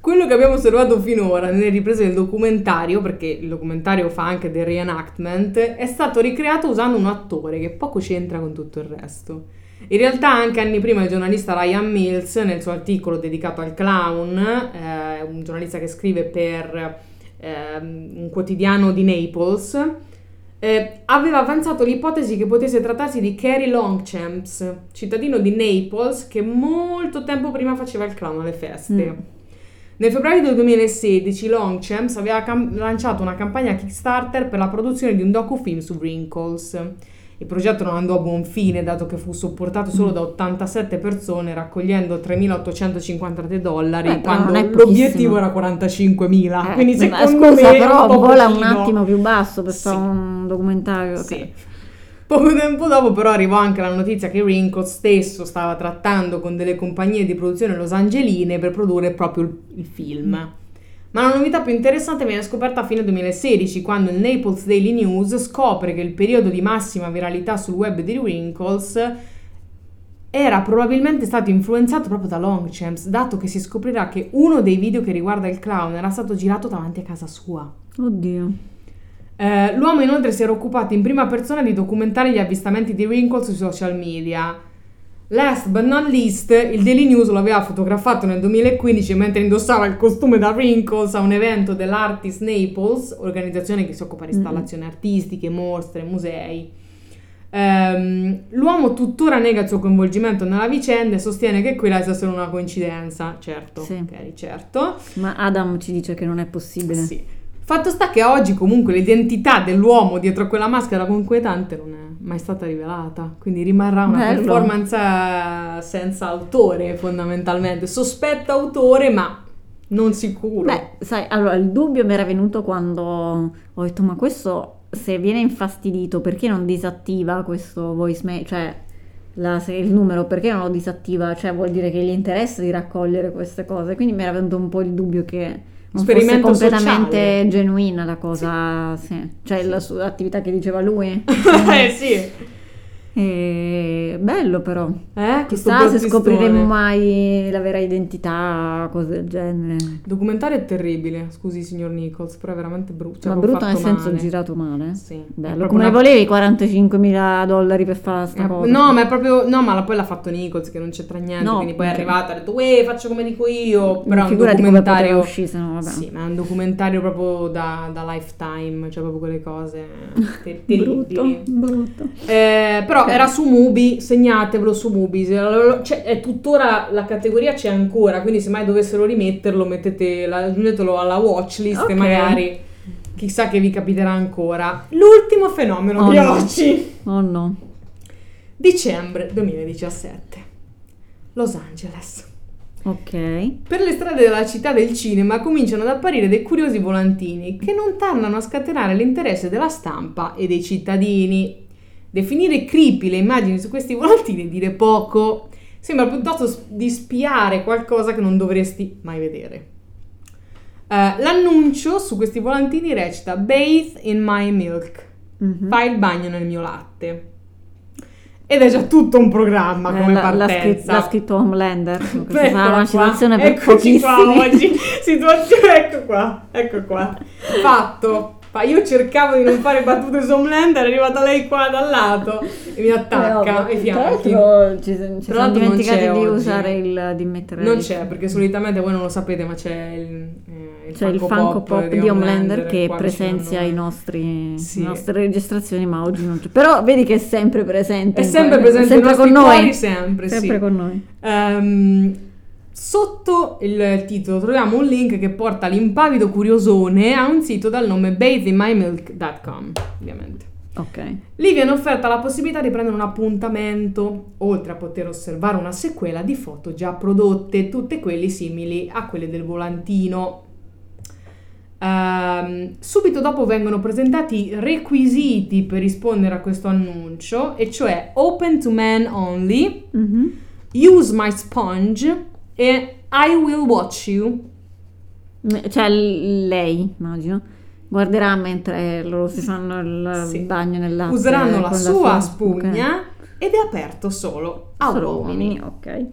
Quello che abbiamo osservato finora nelle riprese del documentario, perché il documentario fa anche del reenactment, è stato ricreato usando un attore che poco c'entra con tutto il resto. In realtà anche anni prima il giornalista Ryan Mills, nel suo articolo dedicato al clown, eh, un giornalista che scrive per ehm, un quotidiano di Naples, eh, aveva avanzato l'ipotesi che potesse trattarsi di Kerry Longchamps, cittadino di Naples che molto tempo prima faceva il clown alle feste. Mm. Nel febbraio del 2016 Longchamps aveva cam- lanciato una campagna Kickstarter per la produzione di un docufilm su Wrinkles. Il progetto non andò a buon fine dato che fu supportato solo da 87 persone raccogliendo 3.853 dollari Eh, però quando l'obiettivo era 45.000. Eh, Quindi secondo scusa, me però un po' vola un attimo più basso per Sì. fare un documentario. Sì. Poco tempo dopo però arrivò anche la notizia che Wrinkles stesso stava trattando con delle compagnie di produzione losangeline per produrre proprio il film. Ma la novità più interessante viene scoperta a fine 2016 quando il Naples Daily News scopre che il periodo di massima viralità sul web di Wrinkles era probabilmente stato influenzato proprio da Longchamps, dato che si scoprirà che uno dei video che riguarda il clown era stato girato davanti a casa sua. Oddio. Eh, l'uomo inoltre si era occupato in prima persona di documentare gli avvistamenti di Wrinkles sui social media. Last but not least, il Daily News lo aveva fotografato nel 2015 mentre indossava il costume da Wrinkles a un evento dell'Artist Naples, organizzazione che si occupa di installazioni artistiche, mostre, musei. Ehm, l'uomo tuttora nega il suo coinvolgimento nella vicenda e sostiene che quella sia solo una coincidenza. Certo, Sì. ok, certo. Ma Adam ci dice che non è possibile. Sì. Fatto sta che oggi comunque l'identità dell'uomo dietro a quella maschera conquietante non è mai stata rivelata, quindi rimarrà una Bello. performance eh, senza autore fondamentalmente, sospetto autore ma non sicuro. Beh, sai, allora il dubbio mi era venuto quando ho detto, ma questo se viene infastidito, perché non disattiva questo voicemail? Cioè, la- il numero, perché non lo disattiva? Cioè, vuol dire che gli interessa di raccogliere queste cose. Quindi mi era venuto un po' il dubbio che non fosse Esperimento completamente sociale. genuina la cosa, sì. Cioè, la sua attività che diceva lui. eh sì. E bello però. Eh, Chissà se scopriremo mai la vera identità, cose del genere. Il documentario è terribile, scusi signor Nichols, però è veramente brutto. cioè, Ma proprio brutto nel senso male. girato male? Sì. È Bello, come una- volevi 45 mila dollari per fare sta Eh, cosa? No, ma è proprio. No, ma poi l'ha fatto Nichols che non c'entra niente. No, quindi poi è ok. arrivata e ha detto, Uè, faccio come dico io. Però è un documentario. uscire, se no, vabbè. Sì, ma è un documentario proprio da, da lifetime, cioè proprio quelle cose ter- terribili. brutto, brutto. Eh, però Ok. era su Mubi, segnatevelo su Mubi. C'è, è tuttora la categoria c'è ancora, quindi se mai dovessero rimetterlo, mettete la- aggiungetelo alla watchlist e Ok. magari chissà che vi capiterà ancora. L'ultimo fenomeno Oh, di no. oggi. Oh no. Dicembre 2017. Los Angeles. Ok. Per le strade della città del cinema cominciano ad apparire dei curiosi volantini che non tardano a scatenare l'interesse della stampa e dei cittadini. Definire creepy le immagini su questi volantini è dire poco. Sembra piuttosto di spiare qualcosa che non dovresti mai vedere. Eh, l'annuncio su questi volantini recita Bathe in my milk. Mhm. Fai il bagno nel mio latte. Ed è già tutto un programma Eh, come l'ha- l'ha, partenza. scritto, l'ha scritto Homelander. Questa sarà una qua. situazione per Eccoci qua pochissimi. oggi. Situazione, ecco qua, ecco qua. Fatto. Fa- Io cercavo di non fare battute su Homelander, è arrivata lei qua dal lato e mi attacca Eh, Tra fianchi. l'altro ci, ci Tra l'altro c'è di oggi. usare il di mettere Non il- c'è, perché solitamente voi non lo sapete, ma c'è il, eh, C'è il Funko Pop di Homelander che presenzia i nostri, Sì. le nostre registrazioni, ma oggi non c'è. Però vedi che è sempre presente. È sempre presente sempre con noi. cuori, sempre, sì. Sempre con noi. Ehm, sotto il titolo troviamo un link che porta l'impavido curiosone a un sito dal nome bathingmymilk.com, ovviamente. Ok. Lì viene offerta la possibilità di prendere un appuntamento, oltre a poter osservare una sequela di foto già prodotte, tutte quelle simili a quelle del volantino. Ehm, subito dopo vengono presentati i requisiti per rispondere a questo annuncio, e cioè open to men only, Mhm. use my sponge e I will watch you. Cioè lei, immagino, guarderà mentre loro si fanno il Sì. bagno nel. Useranno la sua ok. spugna ed è aperto solo a Solo uomini. uomini, ok.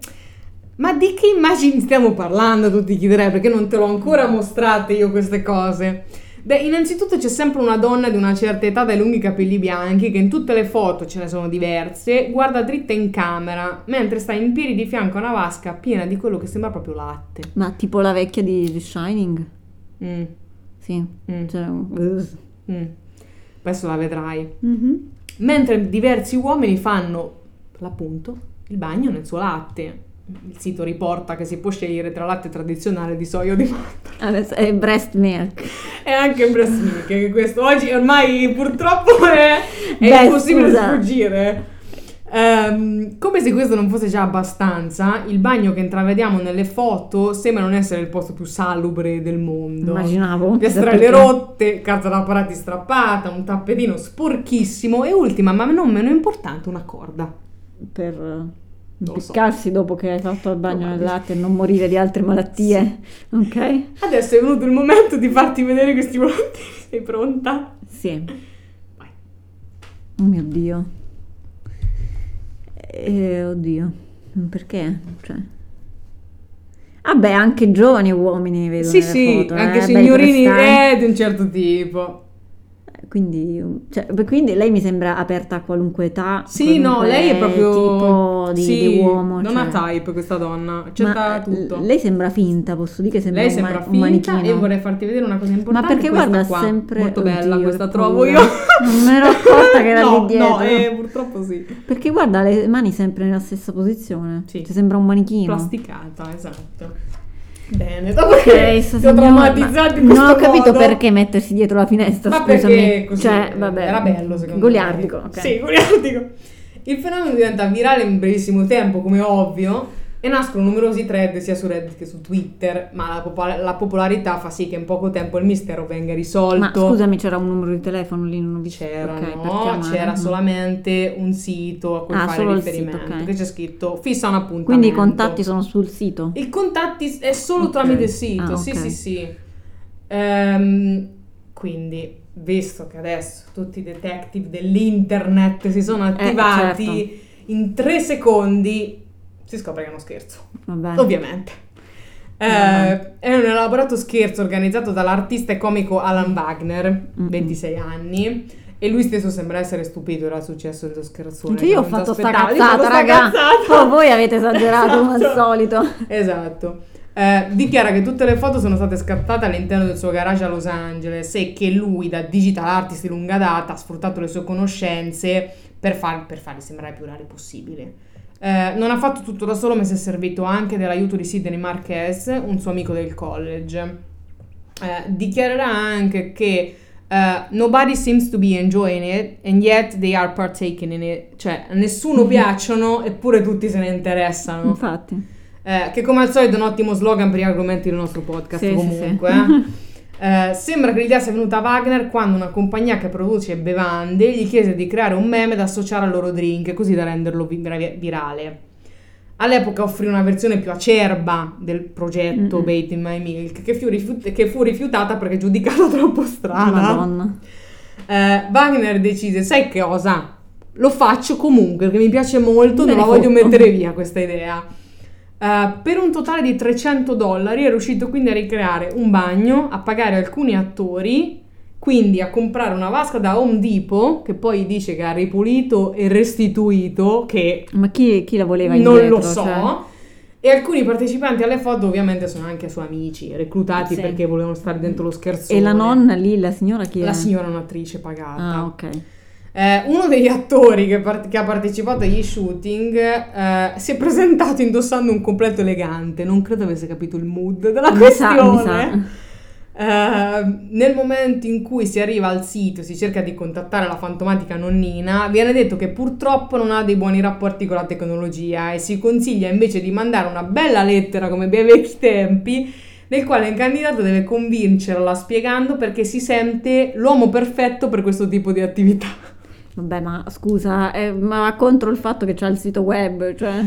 Ma di che immagini stiamo parlando? Tu ti chiederai perché non te l'ho ancora mostrate io queste cose. Beh, innanzitutto c'è sempre una donna di una certa età dai lunghi capelli bianchi che in tutte le foto ce ne sono diverse, guarda dritta in camera mentre sta in piedi di fianco a una vasca piena di quello che sembra proprio latte. Ma tipo la vecchia di The Shining? Mm, Sì. mm, Cioè, uh. mm. Adesso la vedrai. Mhm. Mentre diversi uomini fanno, l'appunto, il bagno nel suo latte. Il sito riporta che si può scegliere tra latte tradizionale di soia o di mandorla. Adesso è breast milk. E anche breast milk, che questo oggi ormai purtroppo è, è Beh, impossibile scusa. sfuggire. Ehm, come se questo non fosse già abbastanza, il bagno che intravediamo nelle foto sembra non essere il posto più salubre del mondo. Immaginavo. Piastrelle Perché- rotte, carta da parati strappata, un tappetino sporchissimo e ultima, ma non meno importante, una corda. Per Lo so. dopo che hai fatto il bagno nel latte e non morire di altre malattie. Ok? Adesso è venuto il momento di farti vedere questi volantini. Sei pronta? Sì. Vai. Oh mio Dio. Eh, oddio. Perché? Cioè... Vabbè, anche giovani uomini vedo Sì, sì, foto, anche eh, signorini eh, di un certo tipo. Quindi, cioè, quindi lei mi sembra aperta a qualunque età. Sì, no, qualunque lei è proprio tipo di, sì, di uomo. Non cioè. ha type questa donna, accetta Ma, tutto. eh, Lei sembra finta, posso dire che sembra, Lei un, sembra un finta manichino. e vorrei farti vedere una cosa importante. Ma perché guarda qua. sempre molto bella Oddio, questa trovo io. Non me ero accorta che era no, lì dietro. No, eh, purtroppo sì. Perché guarda le mani sempre nella stessa posizione. Sì. Ci sembra un manichino. Plasticata, esatto. Bene, dopo Ok, che ho signora- traumatizzato in Non ho capito modo. perché mettersi dietro la finestra, Ma scusami. così cioè, vabbè. era bello secondo Goliardico, me. ok. Sì, goliardico. Il fenomeno diventa virale in brevissimo tempo, come ovvio, e nascono numerosi thread sia su Reddit che su Twitter, ma la, popola- la popolarità fa sì che in poco tempo il mistero venga risolto. Ma scusami, c'era un numero di telefono lì, non visto. C'era, Ok, per no, c'era solamente un sito a cui Ah, fare solo il sito, riferimento, ok. che c'è scritto fissa un appuntamento. Quindi i contatti sono sul sito. I contatti è solo Ok. tramite sito, Ah, sì, sì, sì. Ehm, quindi, visto che adesso tutti i detective dell'internet si sono attivati, certo. in tre secondi si scopre che è uno scherzo, Vabbè. ovviamente. Eh, è un elaborato scherzo organizzato dall'artista e comico Alan Wagner, Mm-mm. 26 anni. E lui stesso sembra essere stupito dal successo dello scherzone. Cioè, io ho fatto sta cazzata, raga. cazzata. Oh, voi avete esagerato come al Esatto. solito. Esatto. Eh, dichiara che tutte le foto sono state scattate all'interno del suo garage a Los Angeles e che lui, da digital artist di lunga data, ha sfruttato le sue conoscenze per, far- per farli sembrare più reali possibile. Eh, non ha fatto tutto da solo, ma si è servito anche dell'aiuto di Sidney Marquez, un suo amico del college. Eh, dichiarerà anche che eh, nobody seems to be enjoying it and yet they are partaking in it. Cioè, a nessuno piacciono eppure tutti se ne interessano. Infatti. Eh, che come al solito è un ottimo slogan per gli argomenti del nostro podcast Sì, sì, comunque. sì. eh. Eh, sembra che l'idea sia venuta a Wagner quando una compagnia che produce bevande gli chiese di creare un meme da associare al loro drink, così da renderlo vi- vira- virale. All'epoca offrì una versione più acerba del progetto Mm-mm. Bait in My Milk, che fu, rifiut- che fu rifiutata perché giudicata troppo strana. Madonna. Eh, Wagner decise, sai che cosa? Lo faccio comunque perché mi piace molto, Me non la voglio mettere via questa idea. Eh, per un totale di 300 dollari è riuscito quindi a ricreare un bagno, a pagare alcuni attori, quindi a comprare una vasca da Home Depot, che poi dice che ha ripulito e restituito, che Ma chi, chi la voleva non indietro? lo so. cioè? E alcuni partecipanti alle foto ovviamente sono anche suoi amici, reclutati Sì. perché volevano stare dentro lo scherzo. E la nonna lì, la signora chi è? La signora è un'attrice pagata. Ah, ok. Eh, uno degli attori che, par- che ha partecipato agli shooting eh, si è presentato indossando un completo elegante. Non credo avesse capito il mood della Mi sa, mi questione. sa. Eh, nel momento in cui si arriva al sito e si cerca di contattare la fantomatica nonnina, viene detto che purtroppo non ha dei buoni rapporti con la tecnologia e si consiglia invece di mandare una bella lettera come bei vecchi tempi nel quale il candidato deve convincerla spiegando perché si sente l'uomo perfetto per questo tipo di attività. Vabbè, ma scusa, eh, ma contro il fatto che c'ha il sito web, cioè...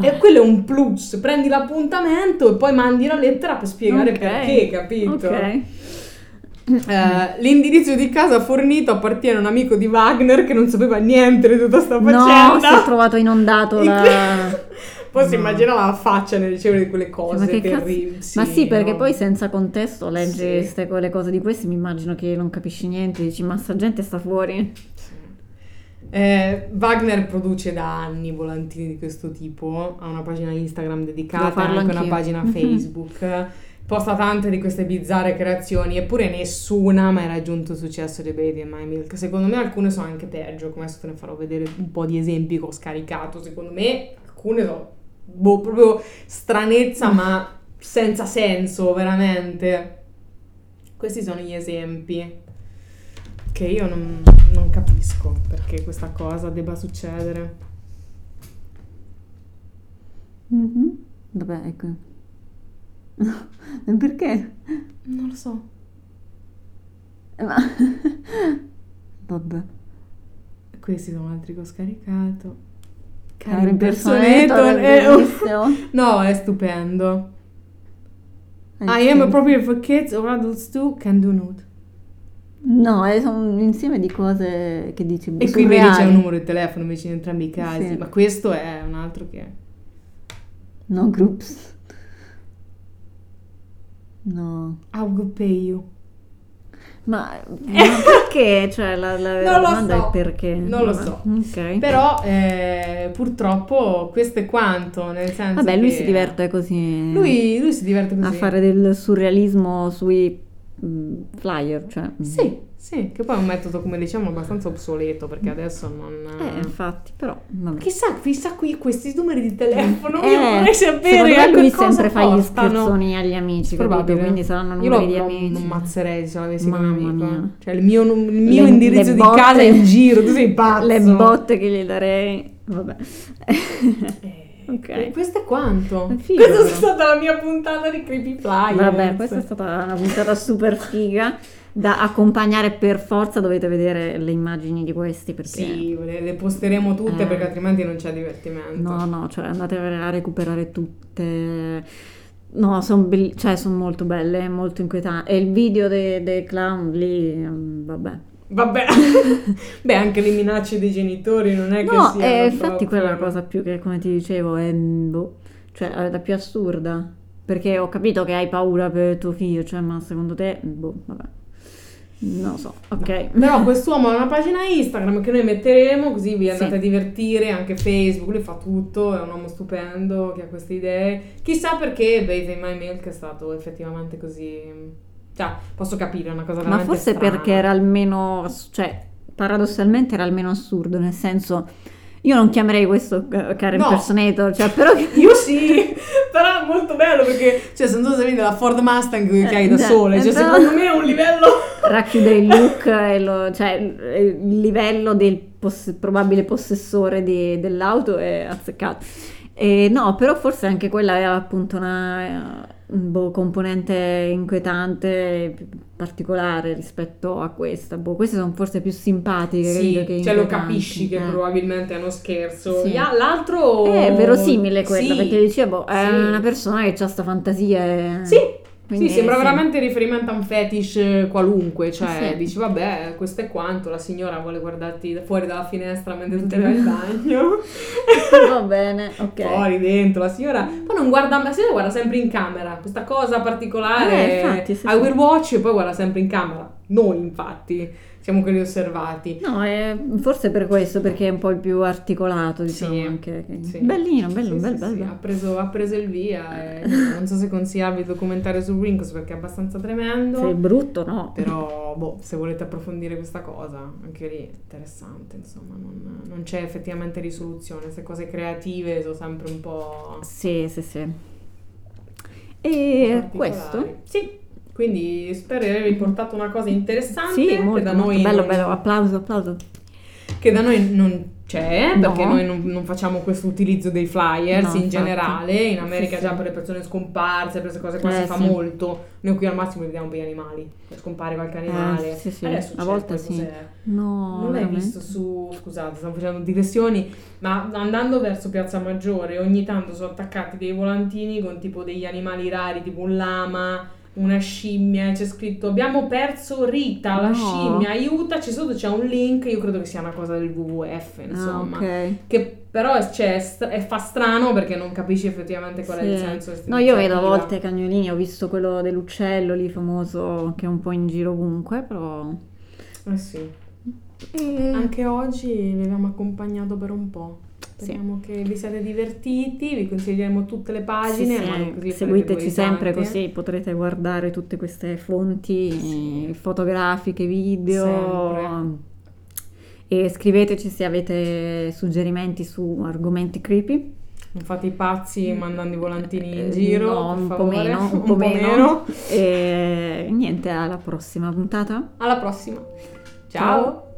E quello è un plus, prendi l'appuntamento e poi mandi la lettera per spiegare Ok. perché, capito? Ok. Eh, l'indirizzo di casa fornito appartiene a un amico di Wagner che non sapeva niente di tutta sta No, faccenda. si è trovato inondato In la... Poi si No. immaginava la faccia nel ricevere quelle Cioè, cose ma che cazzo- terribili. Ma sì, perché no. poi senza contesto leggi Sì. queste quelle cose di questi, mi immagino che non capisci niente, dici ma sta gente sta fuori. Eh, Wagner produce da anni volantini di questo tipo, ha una pagina Instagram dedicata, anche una anch'io. pagina Facebook, posta tante di queste bizzarre creazioni, eppure nessuna ha mai raggiunto il successo di Baby and My Milk. Secondo me alcune sono anche peggio, come adesso te ne farò vedere un po' di esempi che ho scaricato, secondo me alcune sono boh, proprio stranezza, ma senza senso, veramente. Questi sono gli esempi che io non, non capisco perché questa cosa debba succedere. Mhm. Vabbè, ecco. Perché? Non lo so. Ma... Vabbè. Questi sono altri che ho scaricato. Impersonator, eh, oh. bellissimo. No, è stupendo. Eh, I am appropriate for kids or adults too, can do nude. No, è un insieme di cose che dici boh, E qui vedi c'è un numero di telefono invece in entrambi i casi, Sì. ma questo è un altro che... No, groups. No. I will pay you. Ma, ma perché? Cioè, la, la Non domanda so. è perché. Non lo so. Ok. Però eh, purtroppo questo è quanto, nel senso Vabbè, lui si diverte così. Lui, lui si diverte così. a fare del surrealismo sui mm, flyer, cioè. mm. Sì, sì, che poi è un metodo, come diciamo, abbastanza obsoleto perché adesso non... Eh, infatti, però. Vabbè. Chissà, chissà qui questi numeri di telefono, Eh, io vorrei secondo sapere me anche lui sempre fa gli scherzoni agli amici, capito? Probabile. Quindi saranno Io numeri di amici. non mazzerei se l'avessi come Mamma amico. mia. Cioè il mio, il mio Le- indirizzo le di botte- casa è in giro, tu sei pazzo. Le botte che gli darei. Vabbè. Eh, Ok. e questo è quanto. Figo, Questa è stata la mia puntata di Creepy Flyers. Vabbè, questa è stata una puntata super figa da accompagnare per forza. Dovete vedere le immagini di questi perché. Sì, le, le posteremo tutte Eh. perché altrimenti non c'è divertimento. No, no, cioè andate a recuperare tutte. No, sono cioè, son molto belle, molto inquietanti. E il video dei dei clown lì, mm, vabbè. Vabbè, beh, anche le minacce dei genitori non è che No, siano eh, infatti proprio- quella è la cosa più che, come ti dicevo, è boh, cioè, la più assurda. Perché ho capito che hai paura per tuo figlio, cioè, ma secondo te, boh, vabbè. Non lo so, ok. Però quest'uomo ha una pagina Instagram che noi metteremo così vi andate Sì. a divertire, anche Facebook, lui fa tutto, è un uomo stupendo che ha queste idee. Chissà perché Bathe in My Milk è stato effettivamente così... Cioè, posso capire, è una cosa Ma veramente forse strana. perché era almeno, cioè, paradossalmente era almeno assurdo, nel senso, io non chiamerei questo eh, Karen No. impersonator, cioè, però... Io sì, però è molto bello perché, cioè, sono tu vedi la Ford Mustang che hai da Eh, sole, cioè, eh, però- secondo me è un livello... racchiude il look e lo- cioè il livello del poss- probabile possessore di- dell'auto è azzeccato. E no, però forse anche quella aveva appunto una eh, boh, componente inquietante particolare rispetto a questa. Boh, queste sono forse più simpatiche Sì, che cioè lo capisci che Eh. probabilmente è uno scherzo. Sì. L'altro... È verosimile quella, Sì. perché dicevo, è Sì. una persona che ha sta fantasia. e- Sì, Quindi, sì, sembra sì. veramente riferimento a un fetish eh, qualunque, cioè Sì. dici vabbè, questo è quanto, la signora vuole guardarti da- fuori dalla finestra mentre tu ti vai al bagno. Va bene, ok. Fuori, dentro, la signora poi non guarda, la signora guarda sempre in camera, questa cosa particolare, Eh, infatti, sì, I will watch e poi guarda sempre in camera. Noi infatti siamo quelli osservati. No, è forse per questo, perché è un po' il più articolato, diciamo Sì, anche. che- sì. Bellino, bello, Sì, bello, sì, bello. sì, Ha, preso, ha preso il via e non so se consigliarvi il documentario su Winkles perché è abbastanza tremendo. Se è brutto, no. Però, boh, se volete approfondire questa cosa, anche lì interessante, insomma, non, non c'è effettivamente risoluzione. Queste cose creative sono sempre un po'. Sì, sì, sì. E questo? Sì, quindi spero di avervi portato una cosa interessante. Sì, che molto, da molto noi bello, non- bello. Applauso, applauso. Che da noi non c'è, No. perché noi non, non facciamo questo utilizzo dei flyers No, in infatti. generale. In America Sì, già sì. per le persone scomparse, per queste cose qua Eh, si fa sì. molto. Noi qui al massimo vediamo per gli animali, scompare qualche animale. Eh, sì, sì, Adesso a volte sì. cos'è? No, Non l'hai veramente? visto su, scusate, stiamo facendo digressioni, ma andando verso Piazza Maggiore ogni tanto sono attaccati dei volantini con tipo degli animali rari, tipo un lama, una scimmia, e c'è scritto abbiamo perso Rita, la No. scimmia, aiutaci, sotto c'è un link, io credo che sia una cosa del WWF, insomma. Ah, ok. Che però cioè, è fa strano perché non capisci effettivamente qual è il Sì. senso. No, io vedo a volte cagnolini, ho visto quello dell'uccello lì famoso che è un po' in giro ovunque, però... Eh sì. Eh, Anche oggi vi abbiamo accompagnato per un po'. Sì. Speriamo che vi siate divertiti, vi consiglieremo tutte le pagine. Sì, sì, seguiteci sempre risate. così potrete guardare tutte queste fonti fotografiche, video e scriveteci se avete suggerimenti su argomenti creepy. Non fate i pazzi mandando i volantini in Eh, giro. no, un po' meno, un po' meno. E niente, alla prossima puntata. Alla prossima. Ciao. Ciao.